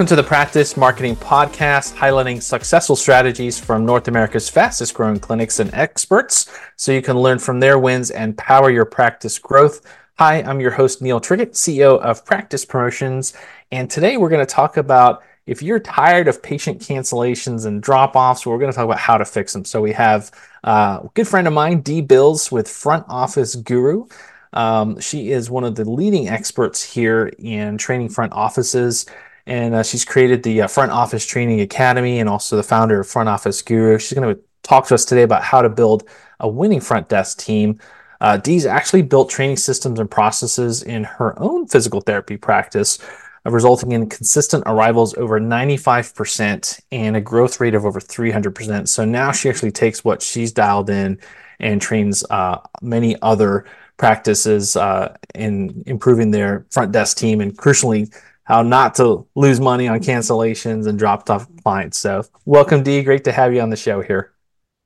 Welcome to the Practice Marketing Podcast, highlighting successful strategies from North America's fastest growing clinics and experts so you can learn from their wins and power your practice growth. Hi, I'm your host, Neil Trickett, CEO of Practice Promotions. And today we're going to talk about if you're tired of patient cancellations and drop offs, we're going to talk about how to fix them. So we have uh, a good friend of mine, Dee Bills with Front Office Guru. Um, she is one of the leading experts here in training front offices and uh, she's created the uh, Front Office Training Academy and also the founder of Front Office Guru. She's going to talk to us today about how to build a winning front desk team. Uh, Dee's actually built training systems and processes in her own physical therapy practice, uh, resulting in consistent arrivals over 95% and a growth rate of over 300%. So now she actually takes what she's dialed in and trains uh, many other practices uh, in improving their front desk team and crucially how not to lose money on cancellations and dropped off clients. So, welcome, Dee. Great to have you on the show here.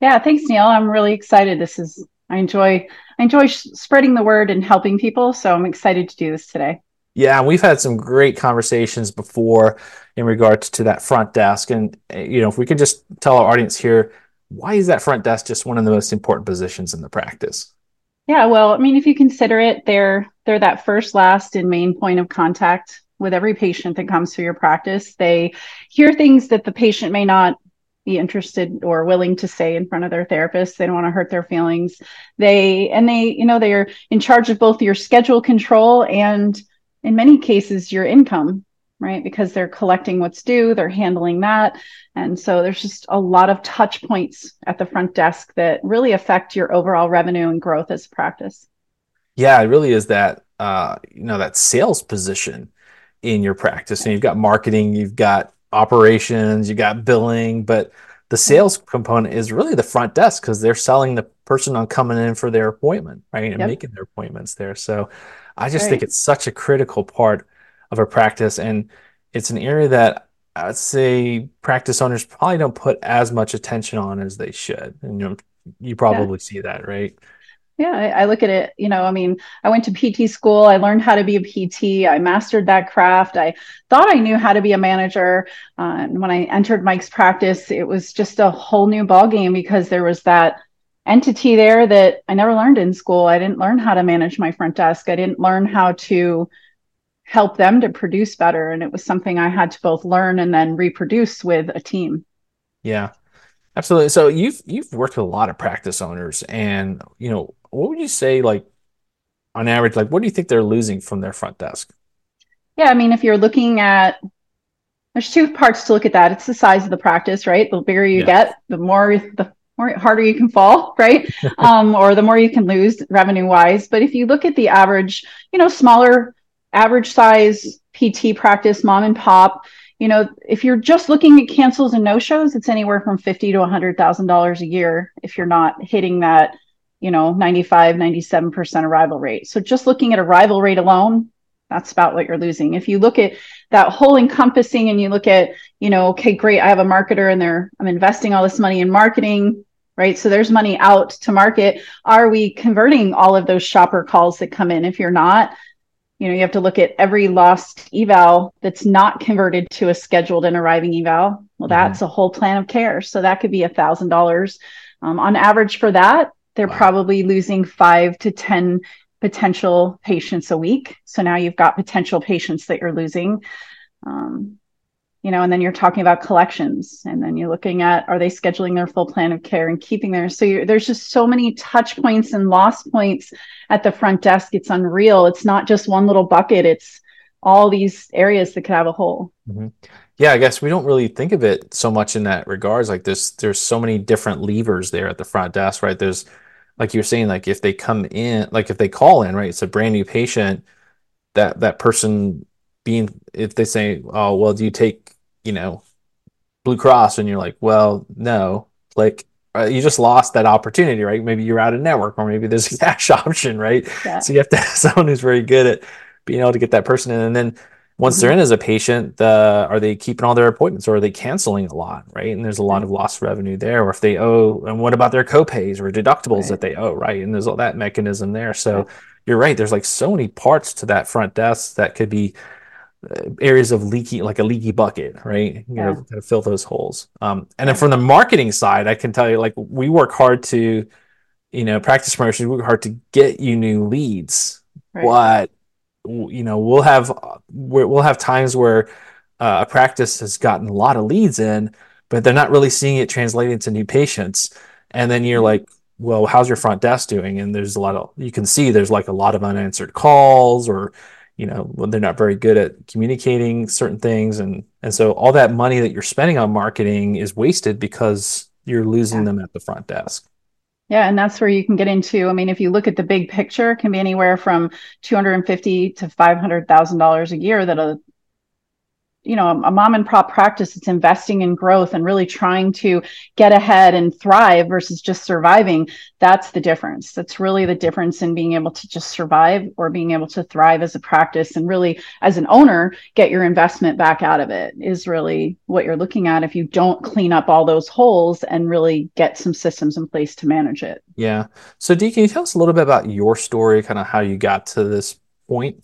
Yeah, thanks, Neil. I'm really excited. This is I enjoy I enjoy sh- spreading the word and helping people. So I'm excited to do this today. Yeah, we've had some great conversations before in regards to that front desk, and eh, you know, if we could just tell our audience here, why is that front desk just one of the most important positions in the practice? Yeah, well, I mean, if you consider it, they're they're that first, last, and main point of contact with every patient that comes through your practice. They hear things that the patient may not be interested or willing to say in front of their therapist. They don't want to hurt their feelings. They, and they, you know, they are in charge of both your schedule control and in many cases your income, right? Because they're collecting what's due, they're handling that. And so there's just a lot of touch points at the front desk that really affect your overall revenue and growth as a practice. Yeah, it really is that, uh, you know, that sales position in your practice. And you've got marketing, you've got operations, you've got billing, but the sales component is really the front desk because they're selling the person on coming in for their appointment, right? And yep. making their appointments there. So I just right. think it's such a critical part of a practice. And it's an area that I'd say practice owners probably don't put as much attention on as they should. And you know, you probably yeah. see that, right? Yeah, I, I, look at it, you know, I mean, I went to PT school, I learned how to be a PT, I mastered that craft. I thought I knew how to be a manager. Uh, and when I entered Mike's practice, it was just a whole new ballgame because there was that entity there that I never learned in school. I didn't learn how to manage my front desk. I didn't learn how to help them to produce better. And it was something I had to both learn and then reproduce with a team. Yeah. Absolutely. So you've you've worked with a lot of practice owners and you know what would you say like on average like what do you think they're losing from their front desk? Yeah i mean if you're looking at there's two parts to look at that. It's the size of the practice right? The bigger you yeah. get the more the more harder you can fall right? Um, or the more you can lose revenue wise but if you look at the average you know smaller average size pt practice mom and pop you know if you're just looking at cancels and no shows it's anywhere from 50 to 100 thousand dollars a year if you're not hitting that you know 95 97% arrival rate. So just looking at arrival rate alone that's about what you're losing. If you look at that whole encompassing and you look at you know okay great i have a marketer and they're i'm investing all this money in marketing right? So there's money out to market. Are we converting all of those shopper calls that come in? If you're not you know you have to look at every lost eval that's not converted to a scheduled and arriving eval. Well that's mm-hmm. a whole plan of care. So that could be a thousand dollars. Um, on average for that they're wow. probably losing five to 10 potential patients a week. So now you've got potential patients that you're losing. Um, you know, and then you're talking about collections, and then you're looking at are they scheduling their full plan of care and keeping there. So there's just so many touch points and loss points at the front desk. It's unreal. It's not just one little bucket. It's all these areas that could have a hole. Mm-hmm yeah, I guess we don't really think of it so much in that regards. Like there's there's so many different levers there at the front desk, right? There's like you're saying, like if they come in, like if they call in, right, it's a brand new patient, that that person being if they say, Oh, well, do you take, you know, Blue Cross? And you're like, Well, no, like uh, you just lost that opportunity, right? Maybe you're out of network, or maybe there's a cash option, right? Yeah. So you have to have someone who's very good at being able to get that person in. And then once they're in as a patient, uh, are they keeping all their appointments or are they canceling a lot, right? And there's a lot of lost revenue there. Or if they owe, and what about their copays or deductibles right. that they owe, right? And there's all that mechanism there. So you're right. There's like so many parts to that front desk that could be uh, areas of leaky, like a leaky bucket, right? You Yeah. know, kind of fill those holes. Um, and then from the marketing side, I can tell you, like we work hard to, you know, practice promotion. We work hard to get you new leads, Right. but you know, we'll have we're- we'll have times where uh, a practice has gotten a lot of leads in, but they're not really seeing it translate into new patients. And then you're like, well, how's your front desk doing? And there's a lot of you can see there's like a lot of unanswered calls or you know they're not very good at communicating certain things and and so all that money that you're spending on marketing is wasted because you're losing Yeah. them at the front desk Yeah, and that's where you can get into. I mean, if you look at the big picture, it can be anywhere from two hundred and fifty to five hundred thousand dollars a year that a you know a mom and pop practice it's investing in growth and really trying to get ahead and thrive versus just surviving that's the difference. That's really the difference in being able to just survive or being able to thrive as a practice and really as an owner get your investment back out of it is really what you're looking at if you don't clean up all those holes and really get some systems in place to manage it. Yeah. So dee can you tell us a little bit about your story kind of how you got to this point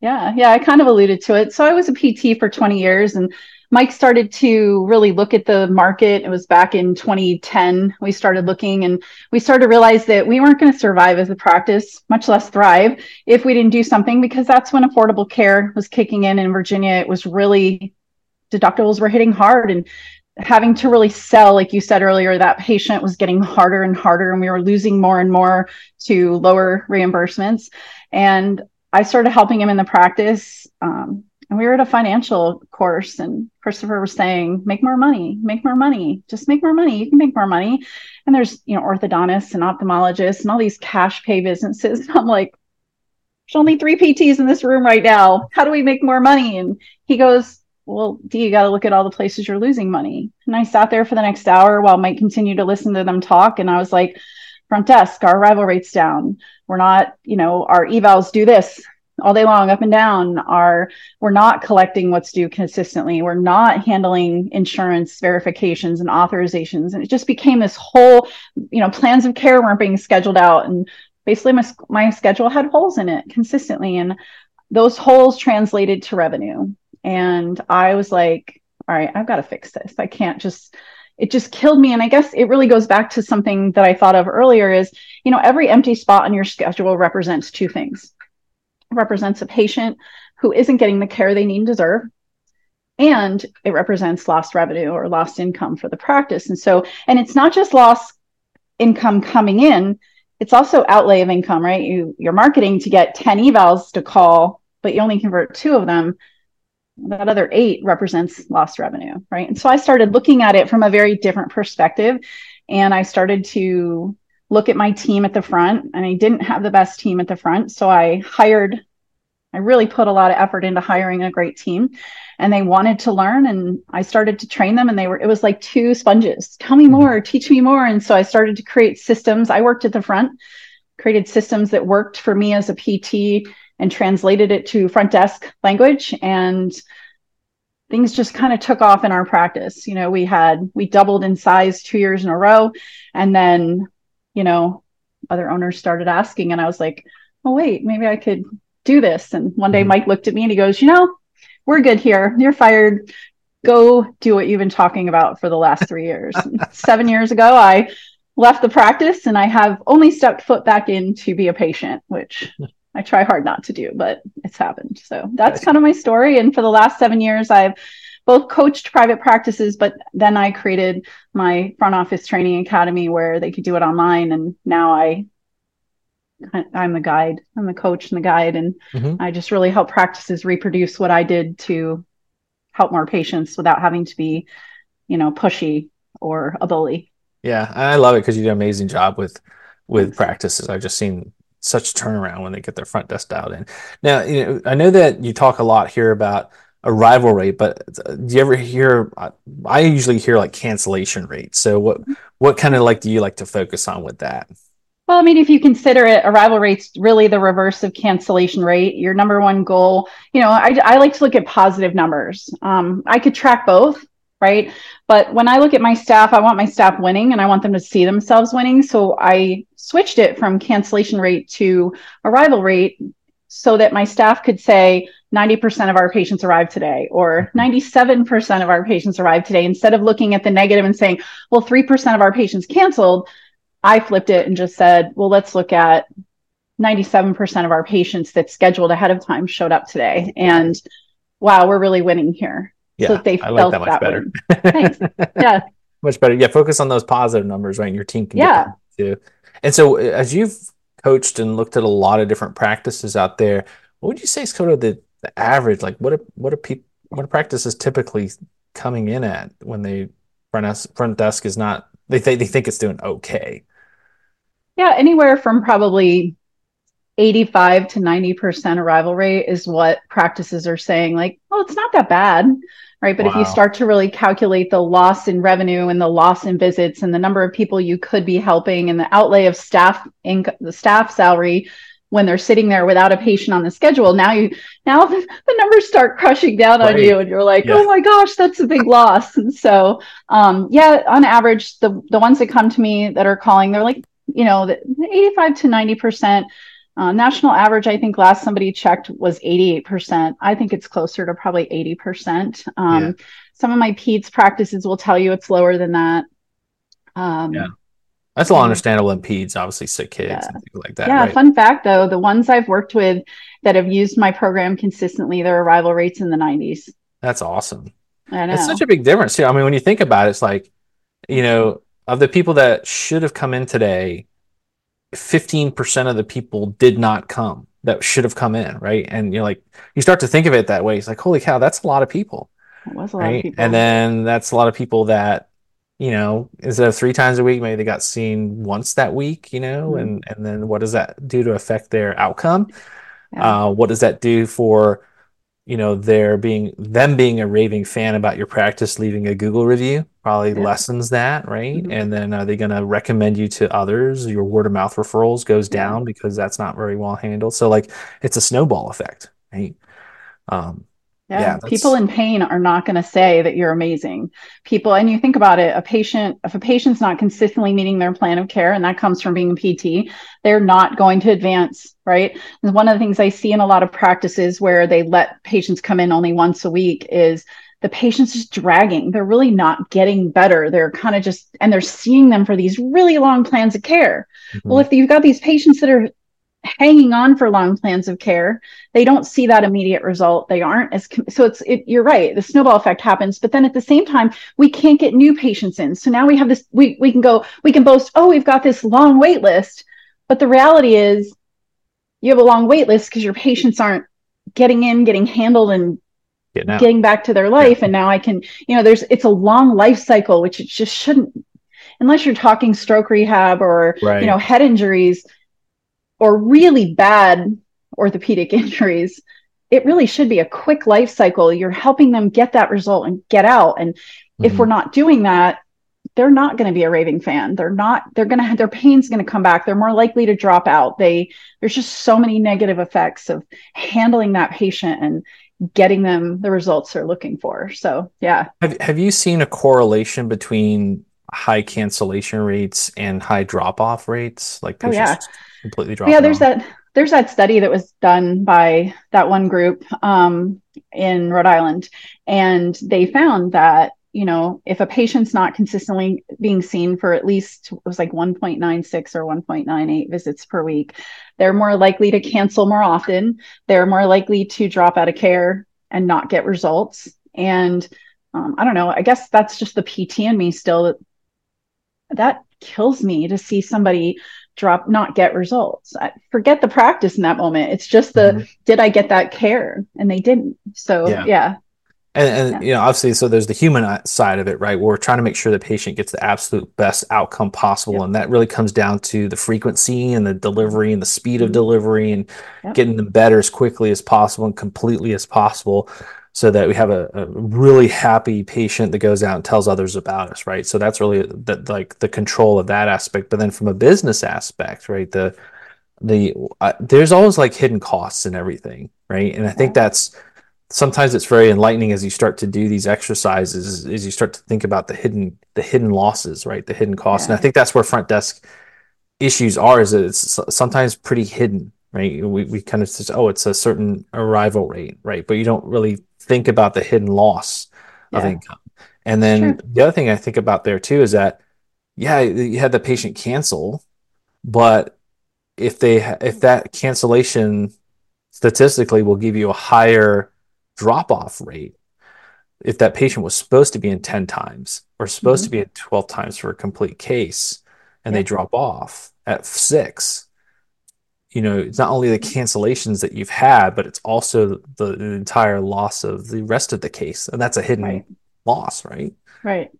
Yeah, yeah, I kind of alluded to it. So I was a PT for 20 years and Mike started to really look at the market. It was back in 2010. We started looking and we started to realize that we weren't going to survive as a practice, much less thrive, if we didn't do something because that's when affordable care was kicking in in Virginia. It was really deductibles were hitting hard and having to really sell, like you said earlier, that patient was getting harder and harder and we were losing more and more to lower reimbursements. And I started helping him in the practice. Um, and we were at a financial course, and Christopher was saying, "Make more money, make more money, just make more money. You can make more money." And there's you know orthodontists and ophthalmologists and all these cash pay businesses. And I'm like, "There's only three PTs in this room right now. How do we make more money?" And he goes, "Well, Dee, you got to look at all the places you're losing money." And I sat there for the next hour while Mike continued to listen to them talk, and I was like, "Front desk, our arrival rates down." We're not you know our evals do this all day long up and down. Are we're not collecting what's due consistently. We're not handling insurance verifications and authorizations. And it just became this whole you know plans of care weren't being scheduled out. And basically my, my schedule had holes in it consistently. And those holes translated to revenue. And i was like all right i've got to fix this. I can't just it just killed me. And i guess it really goes back to something that i thought of earlier is you know every empty spot on your schedule represents two things. It represents a patient who isn't getting the care they need and deserve and it represents lost revenue or lost income for the practice. And so and it's not just lost income coming in it's also outlay of income right? You you're marketing to get 10 evals to call but you only convert two of them that other eight represents lost revenue, right? And so I started looking at it from a very different perspective. And I started to look at my team at the front, and I didn't have the best team at the front. So I hired, I really put a lot of effort into hiring a great team. And they wanted to learn, and I started to train them. And they were, it was like two sponges tell me mm-hmm. more, teach me more. And so I started to create systems. I worked at the front, created systems that worked for me as a PT and translated it to front desk language and things just kind of took off in our practice. You know we had we doubled in size two years in a row and then you know other owners started asking and i was like oh wait maybe i could do this. And one day mm-hmm. mike looked at me and he goes you know we're good here. You're fired. Go do what you've been talking about for the last three years. Seven years ago i left the practice and i have only stepped foot back in to be a patient which I try hard not to do, but it's happened. So that's kind of my story. And for the last seven years, I've both coached private practices, but then I created my front office training academy where they could do it online. And now I, I'm the guide, I'm the coach and the guide. And mm-hmm. I just really help practices reproduce what I did to help more patients without having to be, you know, pushy or a bully. Yeah. I love it because you do an amazing job with, with practices. I've just seen such turnaround when they get their front desk dialed in. Now, you know, I know that you talk a lot here about arrival rate, but do you ever hear? I usually hear like cancellation rate. So, what what kind of like do you like to focus on with that? Well, I mean, if you consider it, arrival rate's really the reverse of cancellation rate. Your number one goal, you know, I, I like to look at positive numbers. Um, I could track both, right? But when I look at my staff, I want my staff winning and I want them to see themselves winning. So I switched it from cancellation rate to arrival rate so that my staff could say 90% of our patients arrived today or 97% mm-hmm. of our patients arrived today instead of looking at the negative and saying well 3% of our patients canceled i flipped it and just said well let's look at 97% of our patients that scheduled ahead of time showed up today and wow we're really winning here yeah, so they I like that much that better. Thanks. Yeah. much better. Yeah, focus on those positive numbers, right? And your team can do. yeah. too. And so uh, as you've coached and looked at a lot of different practices out there, what would you say is kind of the, the average? Like what are what are people what are practices typically coming in at when they front desk, front desk is not they th- they think it's doing okay? Yeah, anywhere from probably 85 to 90% arrival rate is what practices are saying like, well, it's not that bad right? But wow. if you start to really calculate the loss in revenue and the loss in visits and the number of people you could be helping and the outlay of staff in the staff salary when they're sitting there without a patient on the schedule, now you now the, the numbers start crushing down right. on you, and you're like, yeah. oh my gosh, that's a big loss. And so, um, yeah, on average, the the ones that come to me that are calling, they're like, you know, the 85 to 90 percent uh, national average, I think last somebody checked was 88%. I think it's closer to probably 80%. Um, yeah. Some of my PEDS practices will tell you it's lower than that. Um, yeah. That's all understandable in PEDS, obviously sick kids yeah. and things like that. Yeah. Right? Fun fact though, the ones I've worked with that have used my program consistently, their arrival rates in the 90s. That's awesome. I know. It's such a big difference too. I mean, when you think about it, it's like, you know, of the people that should have come in today, 15% of the people did not come that should have come in, right? And you're like, you start to think of it that way. It's like, holy cow, that's a lot of people. It was a lot right? of people. And then that's a lot of people that, you know, instead of three times a week, maybe they got seen once that week, you know, mm-hmm. and and then what does that do to affect their outcome? Yeah. Uh, what does that do for you know their being them being a raving fan about your practice leaving a google review probably yeah. lessens that right? Mm-hmm. and then are they going to recommend you to others? Your word of mouth referrals goes down because that's not very well handled. So like it's a snowball effect right? Um, yeah, yeah people in pain are not going to say that you're amazing. People, and you think about it, a patient, if a patient's not consistently meeting their plan of care, and that comes from being a PT, they're not going to advance, right? And one of the things I see in a lot of practices where they let patients come in only once a week is the patient's just dragging. They're really not getting better. They're kind of just, and they're seeing them for these really long plans of care. Mm-hmm. Well, if you've got these patients that are hanging on for long plans of care they don't see that immediate result they aren't as so it's it, you're right the snowball effect happens but then at the same time we can't get new patients in so now we have this we, we can go we can boast oh we've got this long wait list but the reality is you have a long wait list because your patients aren't getting in getting handled and getting, getting back to their life yeah. and now i can you know there's it's a long life cycle which it just shouldn't unless you're talking stroke rehab or right. you know head injuries or really bad orthopedic injuries, it really should be a quick life cycle. You're helping them get that result and get out. And mm-hmm. if we're not doing that, they're not going to be a raving fan. They're not, they're going to have their pain's going to come back. They're more likely to drop out. They, there's just so many negative effects of handling that patient and getting them the results they're looking for. So, yeah. Have, have you seen a correlation between high cancellation rates and high drop off rates? Like, oh, yeah completely dropped. Yeah, there's off. that there's that study that was done by that one group um, in Rhode Island, and they found that you know if a patient's not consistently being seen for at least it was like 1.96 or 1.98 visits per week, they're more likely to cancel more often. They're more likely to drop out of care and not get results. And um, I don't know. I guess that's just the PT in me still. That kills me to see somebody drop not get results I forget the practice in that moment it's just the mm-hmm. did i get that care and they didn't so yeah, yeah. and, and yeah. you know obviously so there's the human side of it right we're trying to make sure the patient gets the absolute best outcome possible yep. and that really comes down to the frequency and the delivery and the speed mm-hmm. of delivery and yep. getting them better as quickly as possible and completely as possible so that we have a, a, really happy patient that goes out and tells others about us right? So that's really the, like the control of that aspect. But then from a business aspect right the the uh, there's always like hidden costs and everything right? And i think that's sometimes it's very enlightening as you start to do these exercises as you start to think about the hidden the hidden losses right? The hidden costs. Yeah. and i think that's where front desk issues are is that it's sometimes pretty hidden right? We, we kind of says, oh, it's a certain arrival rate, right? But you don't really think about the hidden loss yeah. of income. And then sure. the other thing I think about there too is that, yeah, you had the patient cancel, but if they if that cancellation statistically will give you a higher drop off rate if that patient was supposed to be in 10 times or supposed mm-hmm. to be in 12 times for a complete case and they drop off at six you know it's not only the cancellations that you've had but it's also the, the entire loss of the rest of the case and that's a hidden right. loss right? Right.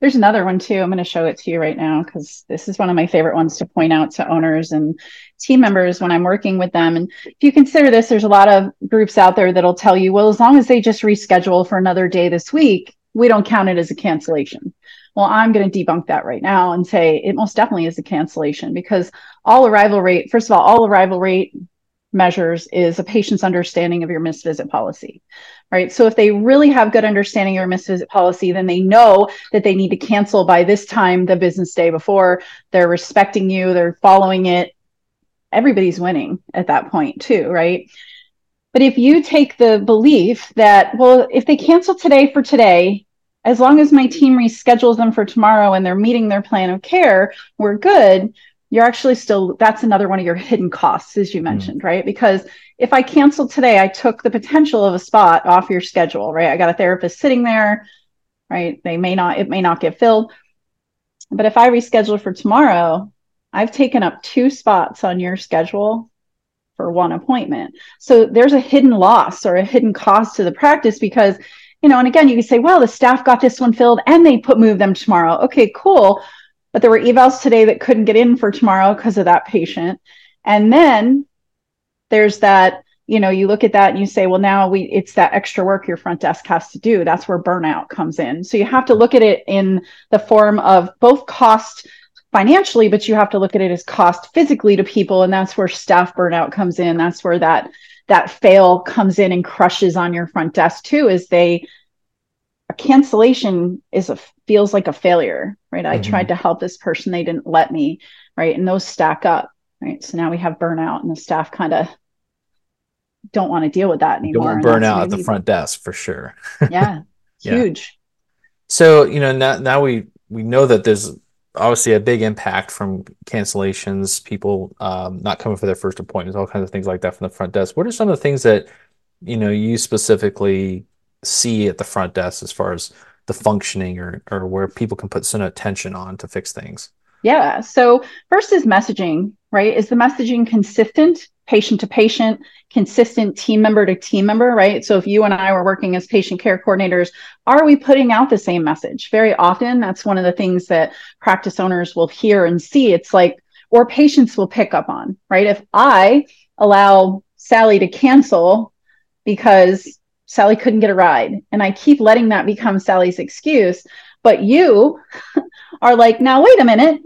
There's another one too. I'm going to show it to you right now because this is one of my favorite ones to point out to owners and team members when i'm working with them. And if you consider this there's a lot of groups out there that'll tell you well as long as they just reschedule for another day this week we don't count it as a cancellation well, I'm going to debunk that right now and say it most definitely is a cancellation because all arrival rate, first of all, all arrival rate measures is a patient's understanding of your missed visit policy, right? So if they really have good understanding of your missed visit policy, then they know that they need to cancel by this time the business day before. They're respecting you, they're following it. Everybody's winning at that point too, right? But if you take the belief that, well, if they cancel today for today, as long as my team reschedules them for tomorrow and they're meeting their plan of care, we're good. You're actually still, that's another one of your hidden costs, as you hmm. mentioned, mm. right? Because if I cancel today, I took the potential of a spot off your schedule, right? I got a therapist sitting there, right? They may not, it may not get filled. But if I reschedule for tomorrow, I've taken up two spots on your schedule for one appointment. So there's a hidden loss or a hidden cost to the practice because you know, and again, you can say, well, the staff got this one filled and they put move them tomorrow. Okay, cool. But there were evals today that couldn't get in for tomorrow because of that patient. And then there's that, you know, you look at that and you say, well, now we it's that extra work your front desk has to do. That's where burnout comes in. So you have to look at it in the form of both cost financially, but you have to look at it as cost physically to people. And that's where staff burnout comes in. That's where that that fail comes in and crushes on your front desk too is they a cancellation is a feels like a failure right? Mm-hmm. i tried to help this person they didn't let me right? And those stack up right? So now we have burnout and the staff kind of don't want to deal with that anymore don't burn out at the front desk for sure. Yeah. huge. So you know now, now we we know that there's obviously a big impact from cancellations, people um, not coming for their first appointments, all kinds of things like that from the front desk. What are some of the things that you know you specifically see at the front desk as far as the functioning or or where people can put some attention on to fix things? Yeah. So first is messaging, right? Is the messaging consistent? Patient to patient, consistent team member to team member, right? So if you and I were working as patient care coordinators, are we putting out the same message? Very often, that's one of the things that practice owners will hear and see. It's like, or patients will pick up on, right? If I allow Sally to cancel because Sally couldn't get a ride, and I keep letting that become Sally's excuse, but you are like, now wait a minute,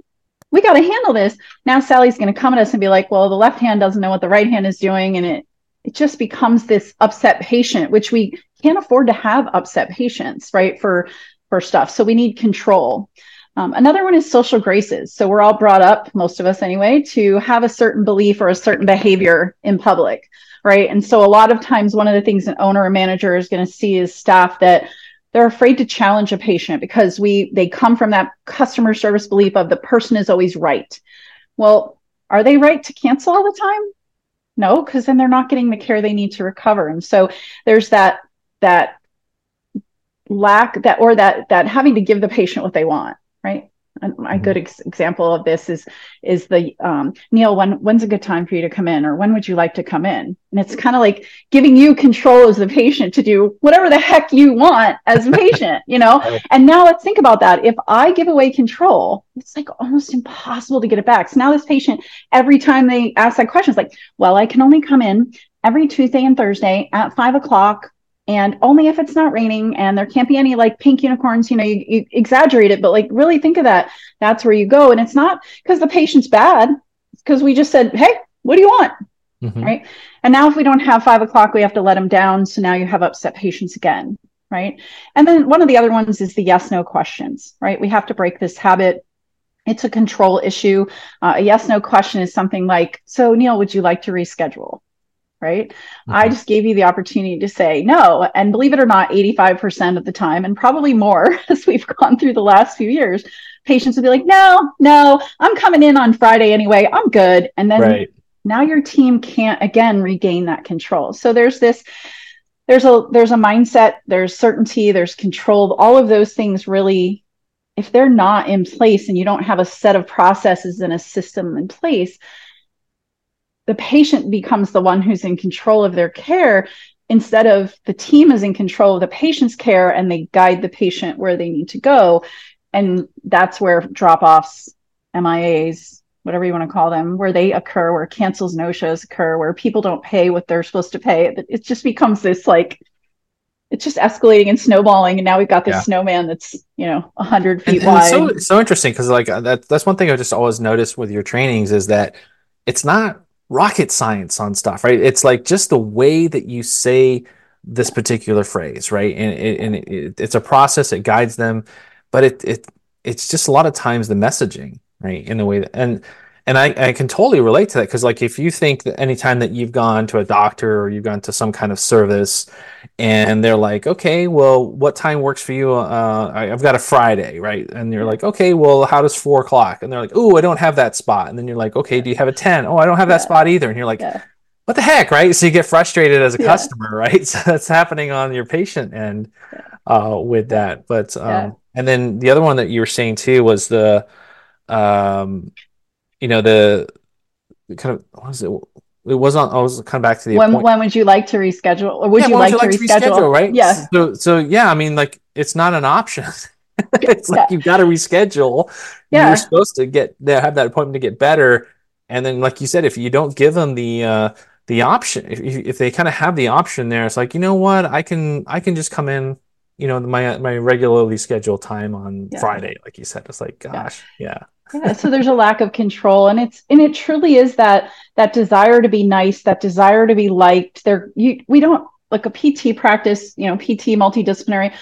we got to handle this. Now Sally's going to come at us and be like, well, the left hand doesn't know what the right hand is doing. And it, it just becomes this upset patient, which we can't afford to have upset patients, right? For, for stuff. So we need control. Um, another one is social graces. So we're all brought up, most of us anyway, to have a certain belief or a certain behavior in public, right? And so a lot of times, one of the things an owner or manager is going to see is staff that they're afraid to challenge a patient because we they come from that customer service belief of the person is always right. Well are they right to cancel all the time? No because then they're not getting the care they need to recover. And so there's that that lack that or that that having to give the patient what they want right a, a good ex- example of this is is the um, Neil. When when's a good time for you to come in, or when would you like to come in? And it's kind of like giving you control as the patient to do whatever the heck you want as a patient, you know. And now let's think about that. If I give away control, it's like almost impossible to get it back. So now this patient, every time they ask that question, it's like, well, I can only come in every Tuesday and Thursday at five o'clock and only if it's not raining and there can't be any like pink unicorns you know you, you, exaggerate it but like really think of that. That's where you go. And it's not because the patient's bad because we just said hey what do you want? Mm-hmm. right? And now if we don't have five o'clock we have to let them down so now you have upset patients again right? And then one of the other ones is the yes no questions right? We have to break this habit. It's a control issue. Uh, a yes no question is something like, So, Neil, would you like to reschedule? Right. Mm-hmm. I just gave you the opportunity to say no. And believe it or not, 85% of the time, and probably more as we've gone through the last few years, patients will be like, No, no, I'm coming in on Friday anyway. I'm good. And then right. now your team can't again regain that control. So there's this there's a there's a mindset there's certainty there's control all of those things really if they're not in place and you don't have a set of processes and a system in place, the patient becomes the one who's in control of their care instead of the team is in control of the patient's care and they guide the patient where they need to go. And that's where drop offs, MIAs, whatever you want to call them, where they occur, where cancels, no shows occur, where people don't pay what they're supposed to pay. It just becomes this like it's just escalating and snowballing and now we've got this yeah. snowman that's you know 100 feet and, and wide so so interesting because like uh, that, that's one thing i just always noticed with your trainings is that it's not rocket science on stuff right? It's like just the way that you say this particular phrase right? And, it, and it, it's a process it guides them but it, it it's just a lot of times the messaging right in the way that and and I, I can totally relate to that because like if you think that anytime that you've gone to a doctor or you've gone to some kind of service and they're like okay well what time works for you? Uh, I, have got a friday right? And you're like okay well how does four o'clock? And they're like oh i don't have that spot. And then you're like okay do you have a 10 oh i don't have that yeah. spot either. And you're like yeah. what the heck right? So you get frustrated as a yeah. customer right? So that's happening on your patient end uh, with that. But um, and then the other one that you were saying too was the um, you know the kind of what was it? It wasn't i was kind of back to the when, when would you like to reschedule? Or would yeah, you like, would you to, like reschedule? to, reschedule? right? Yeah. So so yeah i mean like it's not an option. It's like you've got to reschedule. Yeah. you're supposed to get have that appointment to get better. And then like you said if you don't give them the uh the option if, if they kind of have the option there it's like you know what? I can i can just come in you know my my regularly scheduled time on yeah. friday like you said. It's like gosh yeah yeah so there's a lack of control and it's and it truly is that that desire to be nice that desire to be liked. There you we don't like a pt practice you know pt multidisciplinary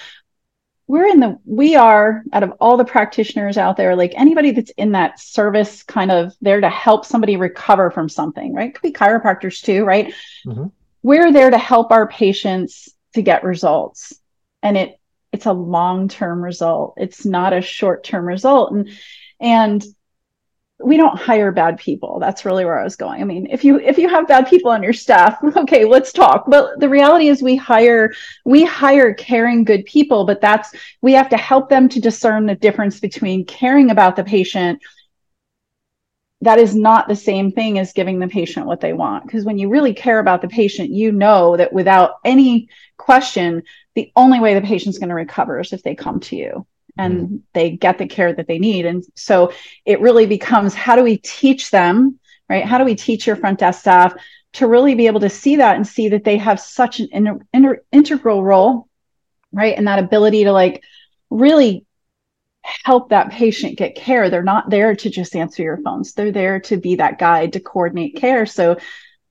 we're in the we are out of all the practitioners out there like anybody that's in that service kind of there to help somebody recover from something right? Could be chiropractors too right? Mm-hmm. we're there to help our patients to get results and it it's a long-term result. It's not a short-term result and and we don't hire bad people. That's really where i was going. I mean if you if you have bad people on your staff okay let's talk. But the reality is we hire we hire caring good people but that's we have to help them to discern the difference between caring about the patient that is not the same thing as giving the patient what they want. Because when you really care about the patient you know that without any question the only way the patient's going to recover is if they come to you and mm they get the care that they need. And so it really becomes how do we teach them, right? How do we teach your front desk staff to really be able to see that and see that they have such an inter- inter- integral role, right? And that ability to like really help that patient get care. They're not there to just answer your phones. They're there to be that guide to coordinate care. So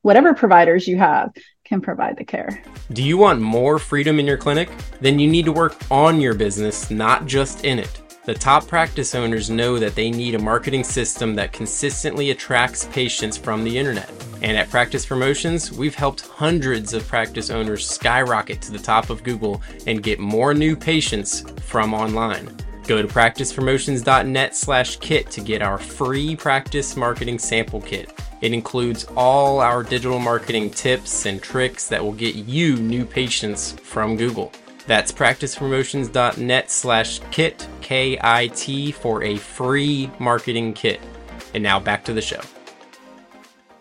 whatever providers you have, can provide the care. Do you want more freedom in your clinic? Then you need to work on your business, not just in it. The top practice owners know that they need a marketing system that consistently attracts patients from the internet. And at Practice Promotions, we've helped hundreds of practice owners skyrocket to the top of Google and get more new patients from online. Go to practicepromotions.net slash kit to get our free practice marketing sample kit. It includes all our digital marketing tips and tricks that will get you new patients from Google. That's practicepromotions.net slash kit, K I T, for a free marketing kit. And now back to the show.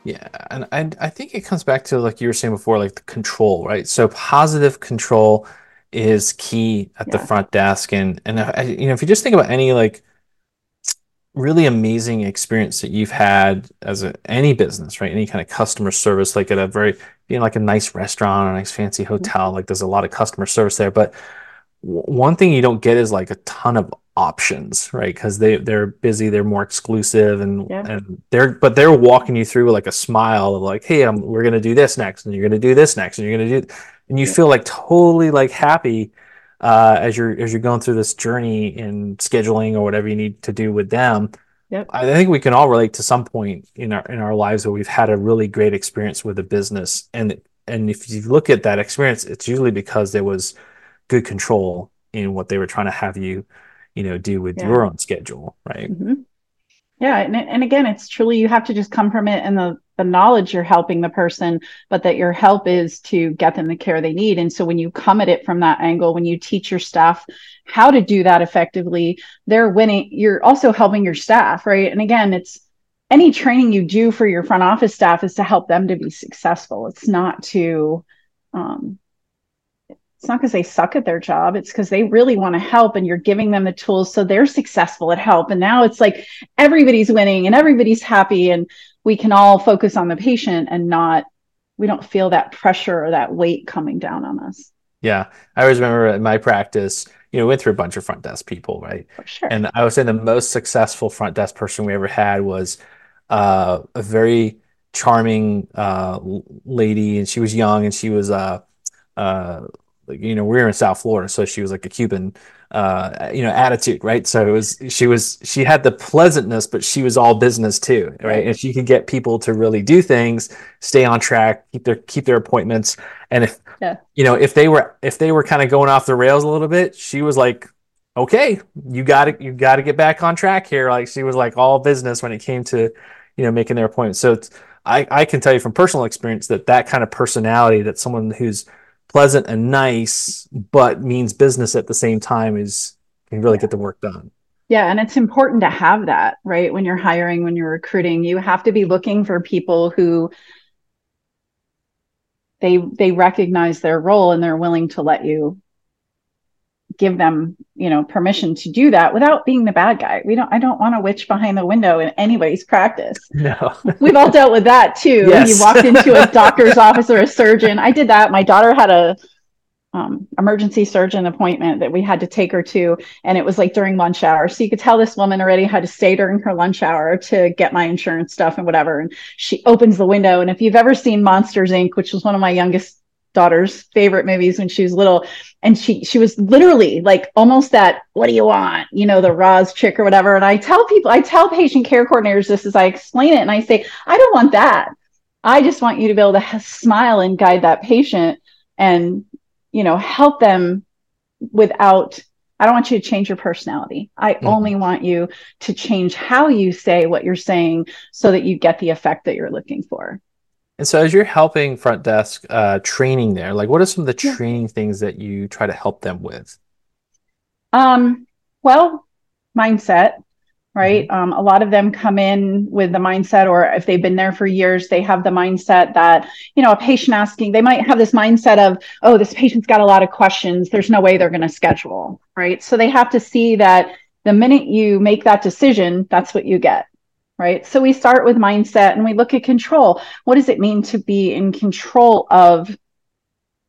Yeah, and I, I think it comes back to like you were saying before, like the control, right? So positive control is key at yeah. the front desk, and and I, you know if you just think about any like really amazing experience that you've had as a, any business, right? Any kind of customer service, like at a very, being like a nice restaurant, a nice fancy mm-hmm. hotel, like there's a lot of customer service there. But w- one thing you don't get is like a ton of options, right? Because they they're busy, they're more exclusive, and yeah. and they're but they're walking you through with like a smile of like, hey, I'm, we're gonna do this next, and you're gonna do this next, and you're gonna do, and you yeah. feel like totally like happy uh, as you're as you're going through this journey in scheduling or whatever you need to do with them. Yep. I think we can all relate to some point in our in our lives where we've had a really great experience with a business, and and if you look at that experience, it's usually because there was good control in what they were trying to have you, you know, do with yeah. your own schedule, right? Mm-hmm. Yeah, and and again, it's truly you have to just come from it and the the knowledge you're helping the person, but that your help is to get them the care they need. And so when you come at it from that angle, when you teach your staff how to do that effectively, they're winning. You're also helping your staff, right? And again, it's any training you do for your front office staff is to help them to be successful. It's not to, um, it's not because they suck at their job. It's because they really want to help and you're giving them the tools so they're successful at help. And now it's like everybody's winning and everybody's happy. And we can all focus on the patient and not we don't feel that pressure or that weight coming down on us yeah i always remember in my practice you know went through a bunch of front desk people right For sure and i would say the most successful front desk person we ever had was uh, a very charming uh, lady and she was young and she was uh, uh, you know we were in south florida so she was like a cuban uh, you know, attitude, right? So it was she was she had the pleasantness, but she was all business too, right? And she could get people to really do things, stay on track, keep their keep their appointments, and if yeah. you know if they were if they were kind of going off the rails a little bit, she was like, okay, you got to you got to get back on track here. Like she was like all business when it came to you know making their appointments. So I I can tell you from personal experience that that kind of personality that someone who's pleasant and nice, but means business at the same time is can really get the work done. Yeah, and it's important to have that, right? When you're hiring, when you're recruiting, you have to be looking for people who they they recognize their role and they're willing to let you give them you know permission to do that without being the bad guy. We don't i don't want a witch behind the window in anybody's practice. No. We've all dealt with that too. Yes. you walked into a doctor's office or a surgeon. I did that. My daughter had a um, emergency surgeon appointment that we had to take her to and it was like during lunch hour. So you could tell this woman already had to stay during her lunch hour to get my insurance stuff and whatever. And she opens the window and if you've ever seen monsters inc. which was one of my youngest daughter's favorite movies when she was little and she she was literally like almost that what do you want you know the Roz chick or whatever and I tell people I tell patient care coordinators this as I explain it and I say I don't want that I just want you to be able to smile and guide that patient and you know help them without I don't want you to change your personality. I mm-hmm. only want you to change how you say what you're saying so that you get the effect that you're looking for. And so, as you're helping front desk uh, training there, like what are some of the training things that you try to help them with? Um, well, mindset, right? Mm-hmm. Um, a lot of them come in with the mindset, or if they've been there for years, they have the mindset that, you know, a patient asking, they might have this mindset of, oh, this patient's got a lot of questions. There's no way they're going to schedule, right? So they have to see that the minute you make that decision, that's what you get right? So we start with mindset and we look at control. What does it mean to be in control of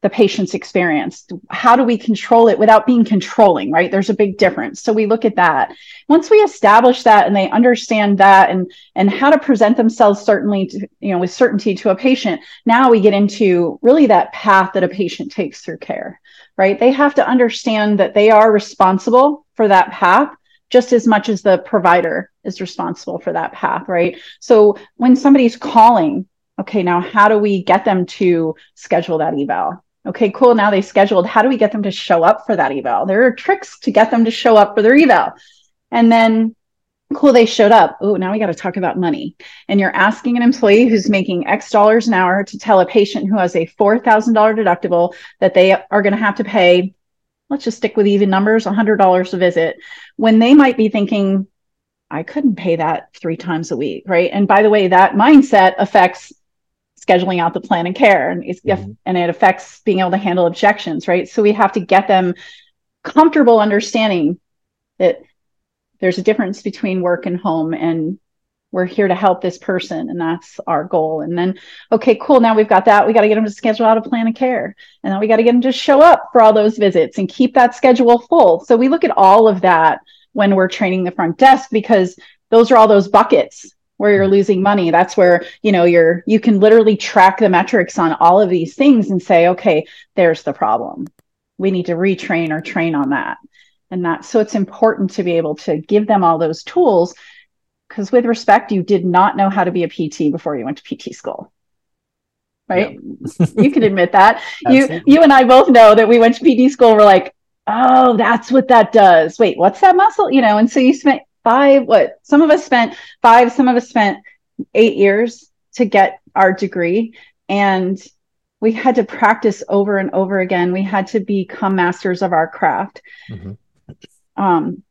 the patient's experience? How do we control it without being controlling, right? There's a big difference. So we look at that. Once we establish that and they understand that and and how to present themselves certainly to, you know with certainty to a patient, now we get into really that path that a patient takes through care, right? They have to understand that they are responsible for that path just as much as the provider is responsible for that path, right? So when somebody's calling, okay, now how do we get them to schedule that eval? Okay, cool. Now they scheduled. How do we get them to show up for that eval? There are tricks to get them to show up for their eval. And then cool they showed up oh now we got to talk about money and you're asking an employee who's making x dollars an hour to tell a patient who has a $4000 deductible that they are going to have to pay let's just stick with even numbers $100 a visit when they might be thinking i couldn't pay that three times a week right and by the way that mindset affects scheduling out the plan and care and, mm-hmm. and it affects being able to handle objections right so we have to get them comfortable understanding that there's a difference between work and home and we're here to help this person and that's our goal. And then okay cool now we've got that we got to get them to schedule out a plan of care. And then we got to get them to show up for all those visits and keep that schedule full. So we look at all of that when we're training the front desk because those are all those buckets where you're losing money. That's where you know you're you can literally track the metrics on all of these things and say okay there's the problem. We need to retrain or train on that. And that so it's important to be able to give them all those tools because with respect, you did not know how to be a PT before you went to PT school. Right? Yeah. you can admit that. you you and I both know that we went to PT school. We're like, oh, that's what that does. Wait, what's that muscle? You know, and so you spent five, what some of us spent five, some of us spent eight years to get our degree. And we had to practice over and over again. We had to become masters of our craft. Mm-hmm. Um,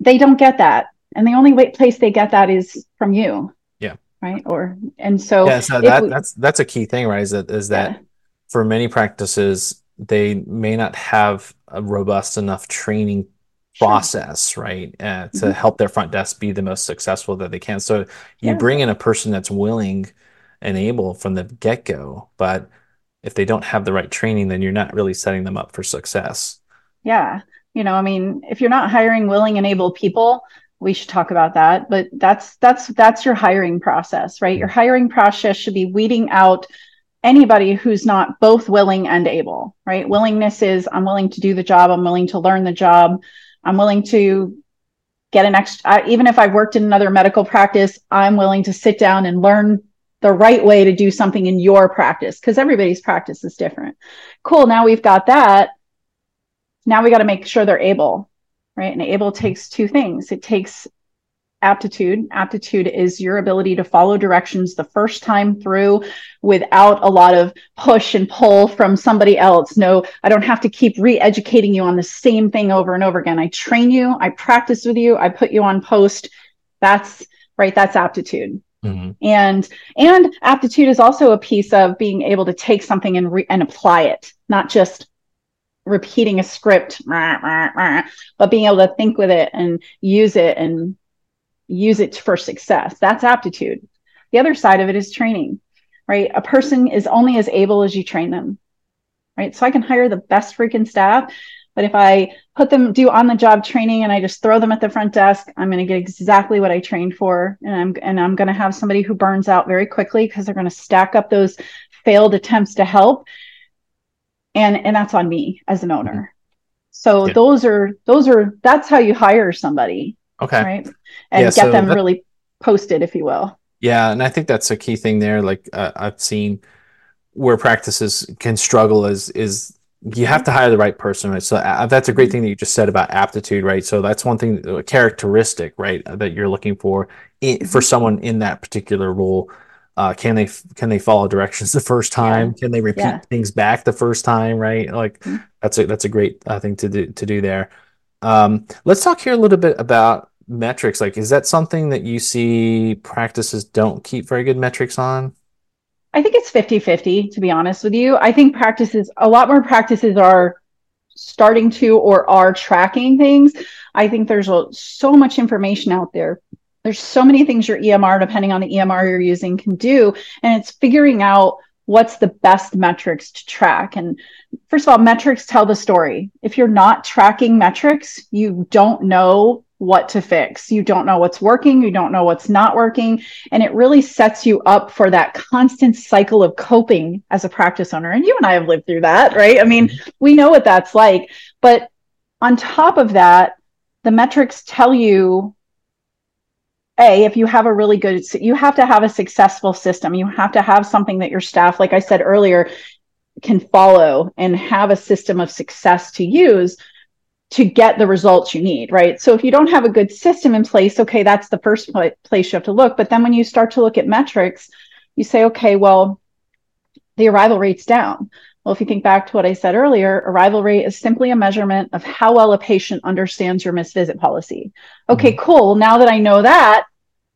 they don't get that. And the only way, place they get that is from you. Yeah. Right. Or, and so, yeah, so that, we, that's, that's a key thing, right? Is that, is that yeah. for many practices, they may not have a robust enough training process, right, uh, to mm-hmm. help their front desk be the most successful that they can. So you yeah. bring in a person that's willing and able from the get go, but if they don't have the right training, then you're not really setting them up for success. Yeah. You know, I mean, if you're not hiring willing and able people, we should talk about that. But that's that's that's your hiring process, right? Your hiring process should be weeding out anybody who's not both willing and able, right? Willingness is I'm willing to do the job, I'm willing to learn the job, I'm willing to get an extra, even if I've worked in another medical practice, I'm willing to sit down and learn the right way to do something in your practice because everybody's practice is different. Cool. Now we've got that. Now we got to make sure they're able, right? And able takes two things. It takes aptitude. Aptitude is your ability to follow directions the first time through without a lot of push and pull from somebody else. No, I don't have to keep re-educating you on the same thing over and over again. I train you, I practice with you, I put you on post. That's right. That's aptitude. Mm-hmm. And and aptitude is also a piece of being able to take something and re- and apply it, not just repeating a script, but being able to think with it and use it and use it for success. That's aptitude. The other side of it is training, right? A person is only as able as you train them, right? So I can hire the best freaking staff, but if I put them do on the job training and I just throw them at the front desk, I'm going to get exactly what I trained for, and I'm and I'm going to have somebody who burns out very quickly because they're going to stack up those failed attempts to help, and and that's on me as an owner. Mm-hmm. So yeah. those are those are that's how you hire somebody Okay. Right. And yeah, get so them that, really posted, if you will. Yeah. And I think that's a key thing there. Like uh, I've seen where practices can struggle is, is you have to hire the right person, right? So uh, that's a great mm-hmm. thing that you just said about aptitude, right? So that's one thing, a characteristic, right, that you're looking for in, for mm-hmm. someone in that particular role. Uh, can they can they follow directions the first time? Yeah. Can they repeat yeah. things back the first time? Right, like mm-hmm. that's a that's a great uh, thing to do to do there. Um, let's talk here a little bit about metrics like is that something that you see practices don't keep very good metrics on i think it's 50-50 to be honest with you i think practices a lot more practices are starting to or are tracking things i think there's a, so much information out there there's so many things your emr depending on the emr you're using can do and it's figuring out what's the best metrics to track and first of all metrics tell the story if you're not tracking metrics you don't know what to fix. You don't know what's working, you don't know what's not working, and it really sets you up for that constant cycle of coping as a practice owner. And you and I have lived through that, right? I mean, mm-hmm. we know what that's like. But on top of that, the metrics tell you a if you have a really good you have to have a successful system you have to have something that your staff like i said earlier can follow and have a system of success to use to get the results you need, right? So if you don't have a good system in place, okay, that's the first place you have to look. But then when you start to look at metrics, you say, okay, well, the arrival rate's down. Well, if you think back to what I said earlier, arrival rate is simply a measurement of how well a patient understands your missed visit policy. Okay, mm-hmm. cool. Now that I know that,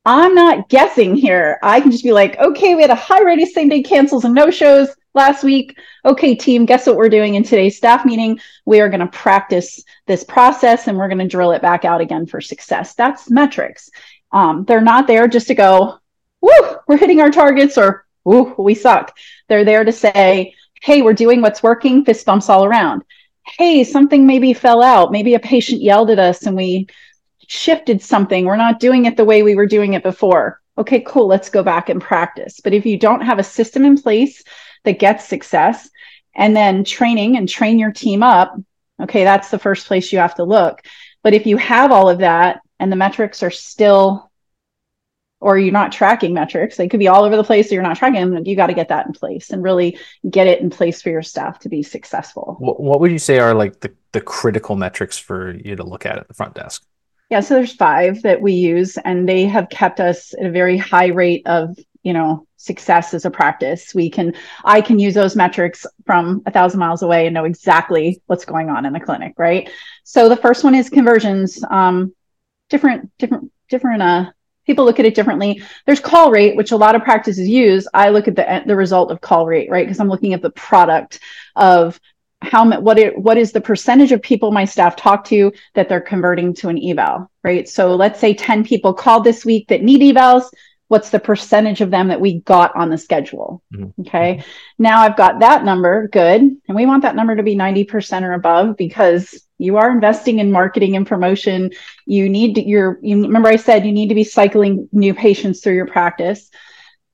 I'm not guessing here. I can just be like, okay, we had a high rate of same day cancels and no shows last week. Okay, team, guess what we're doing in today's staff meeting? We are going to practice this process and we're going to drill it back out again for success. That's metrics. Um, they're not there just to go, woo, we're hitting our targets or woo, we suck. They're there to say, hey, we're doing what's working, fist bumps all around. Hey, something maybe fell out. Maybe a patient yelled at us and we shifted something. We're not doing it the way we were doing it before. Okay, cool. Let's go back and practice. But if you don't have a system in place that gets success and then training and train your team up, okay, that's the first place you have to look. But if you have all of that and the metrics are still or you're not tracking metrics. They could be all over the place, so you're not tracking them. You got to get that in place and really get it in place for your staff to be successful. What would you say are like the, the critical metrics for you to look at at the front desk? Yeah, so there's five that we use, and they have kept us at a very high rate of you know success as a practice we can i can use those metrics from a thousand miles away and know exactly what's going on in the clinic right so the first one is conversions um, different different different uh people look at it differently. There's call rate, which a lot of practices use. I look at the the result of call rate, right? Because I'm looking at the product of how what it what is the percentage of people my staff talk to that they're converting to an eval, right? So let's say 10 people called this week that need evals. What's the percentage of them that we got on the schedule? Mm-hmm. Okay. Now I've got that number, good. And we want that number to be 90% or above because you are investing in marketing and promotion you need to your you remember i said you need to be cycling new patients through your practice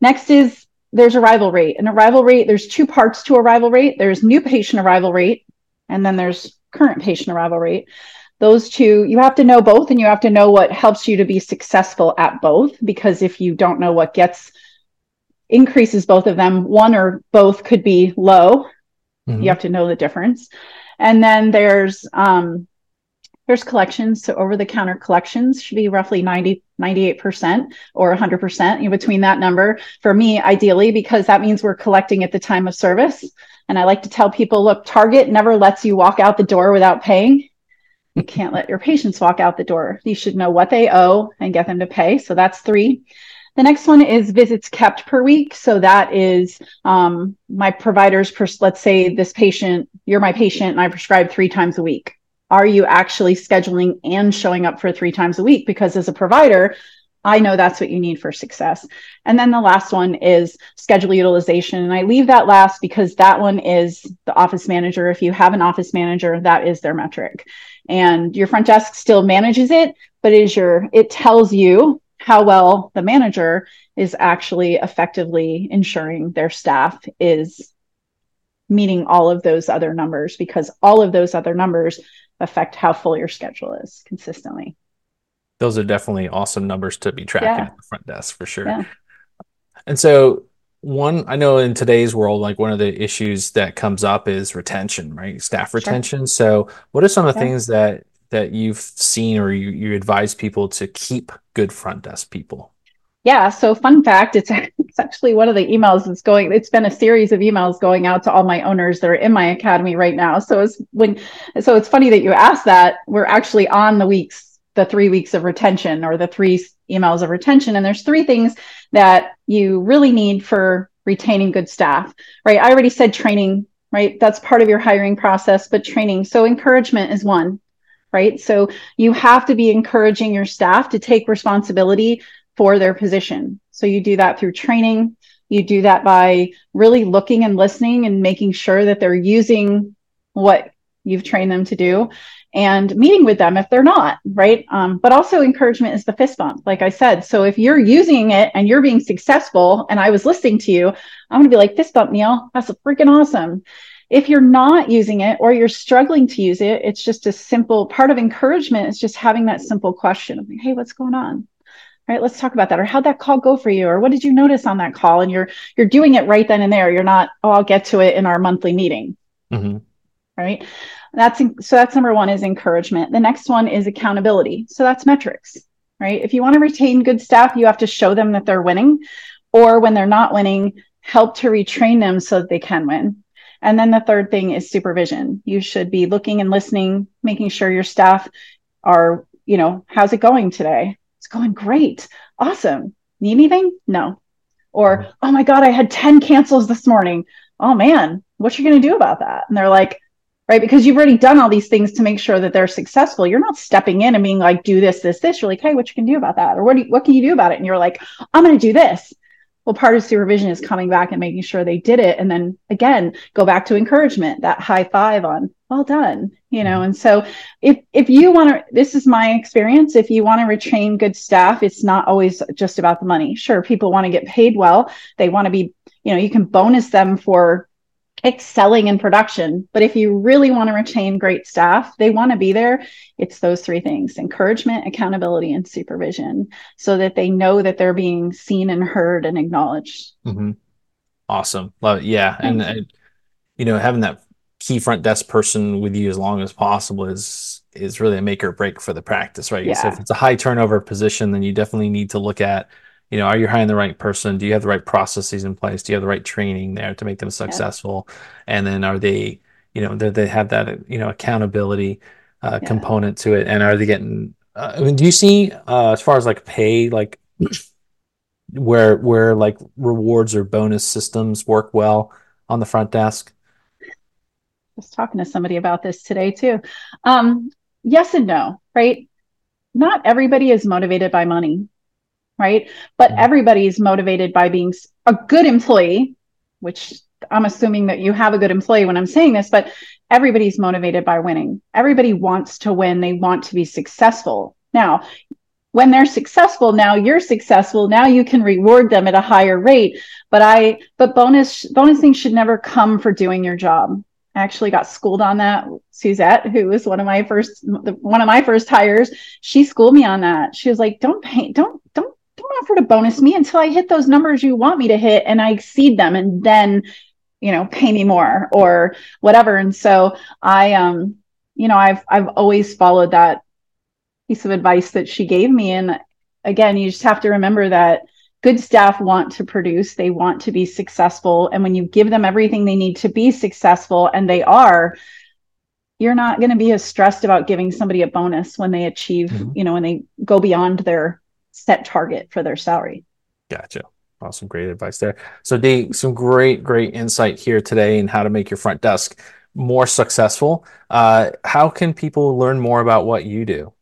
next is there's arrival rate. And arrival rate there's two parts to arrival rate. There's new patient arrival rate and then there's current patient arrival rate. Those two you have to know both and you have to know what helps you to be successful at both because if you don't know what gets increases both of them one or both could be low. Mm-hmm. you have to know the difference. And then there's um, there's collections. So over the counter collections should be roughly 90, 98% or 100% you know, between that number for me, ideally, because that means we're collecting at the time of service. And I like to tell people, look, Target never lets you walk out the door without paying. You can't let your patients walk out the door. You should know what they owe and get them to pay. So that's three. The next one is visits kept per week. So that is um, my providers, pers- let's say this patient, you're my patient and I prescribe three times a week. Are you actually scheduling and showing up for three times a week? Because as a provider, I know that's what you need for success. And then the last one is schedule utilization. And I leave that last because that one is the office manager. If you have an office manager, that is their metric. And your front desk still manages it, but it is your it tells you how well the manager is actually effectively ensuring their staff is meeting all of those other numbers because all of those other numbers affect how full your schedule is consistently. Those are definitely awesome numbers to be tracking yeah. at the front desk for sure. Yeah. And so one I know in today's world, like one of the issues that comes up is retention, right? Staff retention. Sure. So what are some of the yeah. things that that you've seen or you, you advise people to keep good front desk people? Yeah. So, fun fact, it's, it's actually one of the emails that's going, it's been a series of emails going out to all my owners that are in my academy right now. So, it's when, so it's funny that you asked that. We're actually on the weeks, the three weeks of retention or the three emails of retention. And there's three things that you really need for retaining good staff, right? I already said training, right? That's part of your hiring process, but training. So, encouragement is one right? So you have to be encouraging your staff to take responsibility for their position. So you do that through training. You do that by really looking and listening and making sure that they're using what you've trained them to do and meeting with them if they're not, right? Um, but also encouragement is the fist bump, like I said. So if you're using it and you're being successful and I was listening to you, I'm going to be like, fist bump, Neil. That's freaking awesome. If you're not using it or you're struggling to use it, it's just a simple part of encouragement is just having that simple question of, hey, what's going on? Right, let's talk about that. Or how'd that call go for you? Or what did you notice on that call? And you're you're doing it right then and there. You're not, oh, I'll get to it in our monthly meeting. Mm-hmm. Right. That's so that's number one is encouragement. The next one is accountability. So that's metrics, right? If you want to retain good staff, you have to show them that they're winning, or when they're not winning, help to retrain them so that they can win. And then the third thing is supervision. You should be looking and listening, making sure your staff are, you know, how's it going today? Going great. Awesome. Need anything? No. Or, mm-hmm. oh my God, I had 10 cancels this morning. Oh man, what are you going to do about that? And they're like, right, because you've already done all these things to make sure that they're successful. You're not stepping in and being like, do this, this, this. You're like, hey, what you can do about that? Or what, do you, what can you do about it? And you're like, I'm going to do this well part of supervision is coming back and making sure they did it and then again go back to encouragement that high five on well done you know and so if if you want to this is my experience if you want to retain good staff it's not always just about the money sure people want to get paid well they want to be you know you can bonus them for excelling in production. But if you really want to retain great staff, they want to be there. It's those three things encouragement, accountability, and supervision so that they know that they're being seen and heard and acknowledged. Mm-hmm. Awesome. Love it. Yeah. And, and, you know, having that key front desk person with you as long as possible is is really a make or break for the practice, right? Yeah. So if it's a high turnover position, then you definitely need to look at you know, are you hiring the right person? Do you have the right processes in place? Do you have the right training there to make them successful? Yeah. And then are they, you know, do they have that, you know, accountability uh, yeah. component to it? And are they getting, uh, I mean, do you see uh, as far as like pay, like where, where like rewards or bonus systems work well on the front desk? Was talking to somebody about this today too. Um, yes and no, right? Not everybody is motivated by money right? But mm-hmm. everybody's motivated by being a good employee, which I'm assuming that you have a good employee when I'm saying this, but everybody's motivated by winning. Everybody wants to win. They want to be successful. Now, when they're successful, now you're successful. Now you can reward them at a higher rate. But I, but bonus, bonus things should never come for doing your job. Actually got schooled on that. Suzette, who was one of my first, one of my first hires, she schooled me on that. She was like, don't pay, don't, don't don't offer to bonus me until I hit those numbers you want me to hit and I exceed them and then, you know, pay me more or whatever. And so I, um, you know, I've, I've always followed that piece of advice that she gave me. And again, you just have to remember that good staff want to produce, they want to be successful. And when you give them everything they need to be successful, and they are, you're not going to be as stressed about giving somebody a bonus when they achieve, mm-hmm. you know, when they go beyond their set target for their salary. Gotcha. Awesome. Great advice there. So, Dee, some great, great insight here today in how to make your front desk more successful. Uh, how can people learn more about what you do?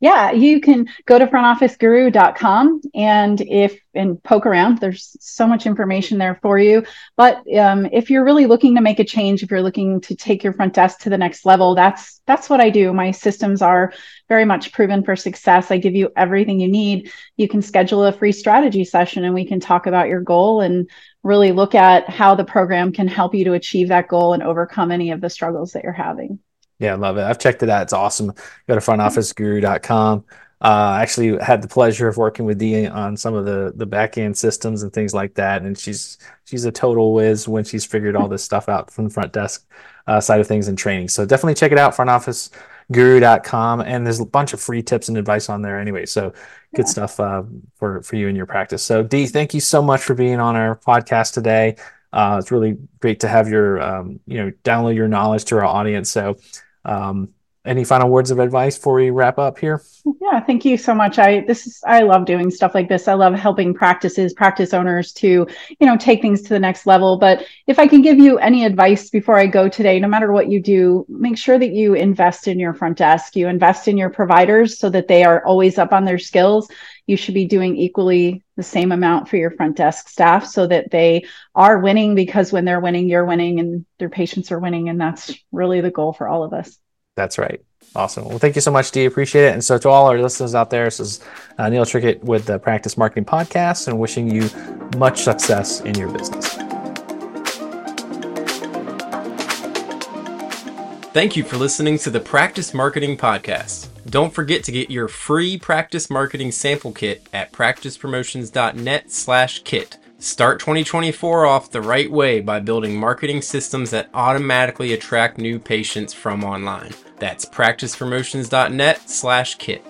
Yeah, you can go to frontofficeguru.com and if and poke around. There's so much information there for you. But um, if you're really looking to make a change, if you're looking to take your front desk to the next level, that's that's what I do. My systems are very much proven for success. I give you everything you need. You can schedule a free strategy session and we can talk about your goal and really look at how the program can help you to achieve that goal and overcome any of the struggles that you're having. Yeah, I love it. I've checked it out. It's awesome. Go to frontofficeguru.com. Uh, actually had the pleasure of working with Dee on some of the the back end systems and things like that. And she's she's a total whiz when she's figured all this stuff out from the front desk uh, side of things and training. So definitely check it out, frontofficeguru.com. And there's a bunch of free tips and advice on there anyway. So good yeah. stuff uh, for for you and your practice. So Dee, thank you so much for being on our podcast today. Uh, it's really great to have your um, you know download your knowledge to our audience. So um, any final words of advice before we wrap up here? Yeah, thank you so much. I this is I love doing stuff like this. I love helping practices, practice owners to, you know, take things to the next level. But if I can give you any advice before I go today, no matter what you do, make sure that you invest in your front desk. You invest in your providers so that they are always up on their skills. You should be doing equally the same amount for your front desk staff so that they are winning because when they're winning, you're winning and their patients are winning. And that's really the goal for all of us. That's right. Awesome. Well, thank you so much, Dee. Appreciate it. And so, to all our listeners out there, this is uh, Neil Trickett with the Practice Marketing Podcast and wishing you much success in your business. Thank you for listening to the Practice Marketing Podcast. Don't forget to get your free practice marketing sample kit at practicepromotions.net slash kit. Start 2024 off the right way by building marketing systems that automatically attract new patients from online. That's practicepromotions.net slash kit.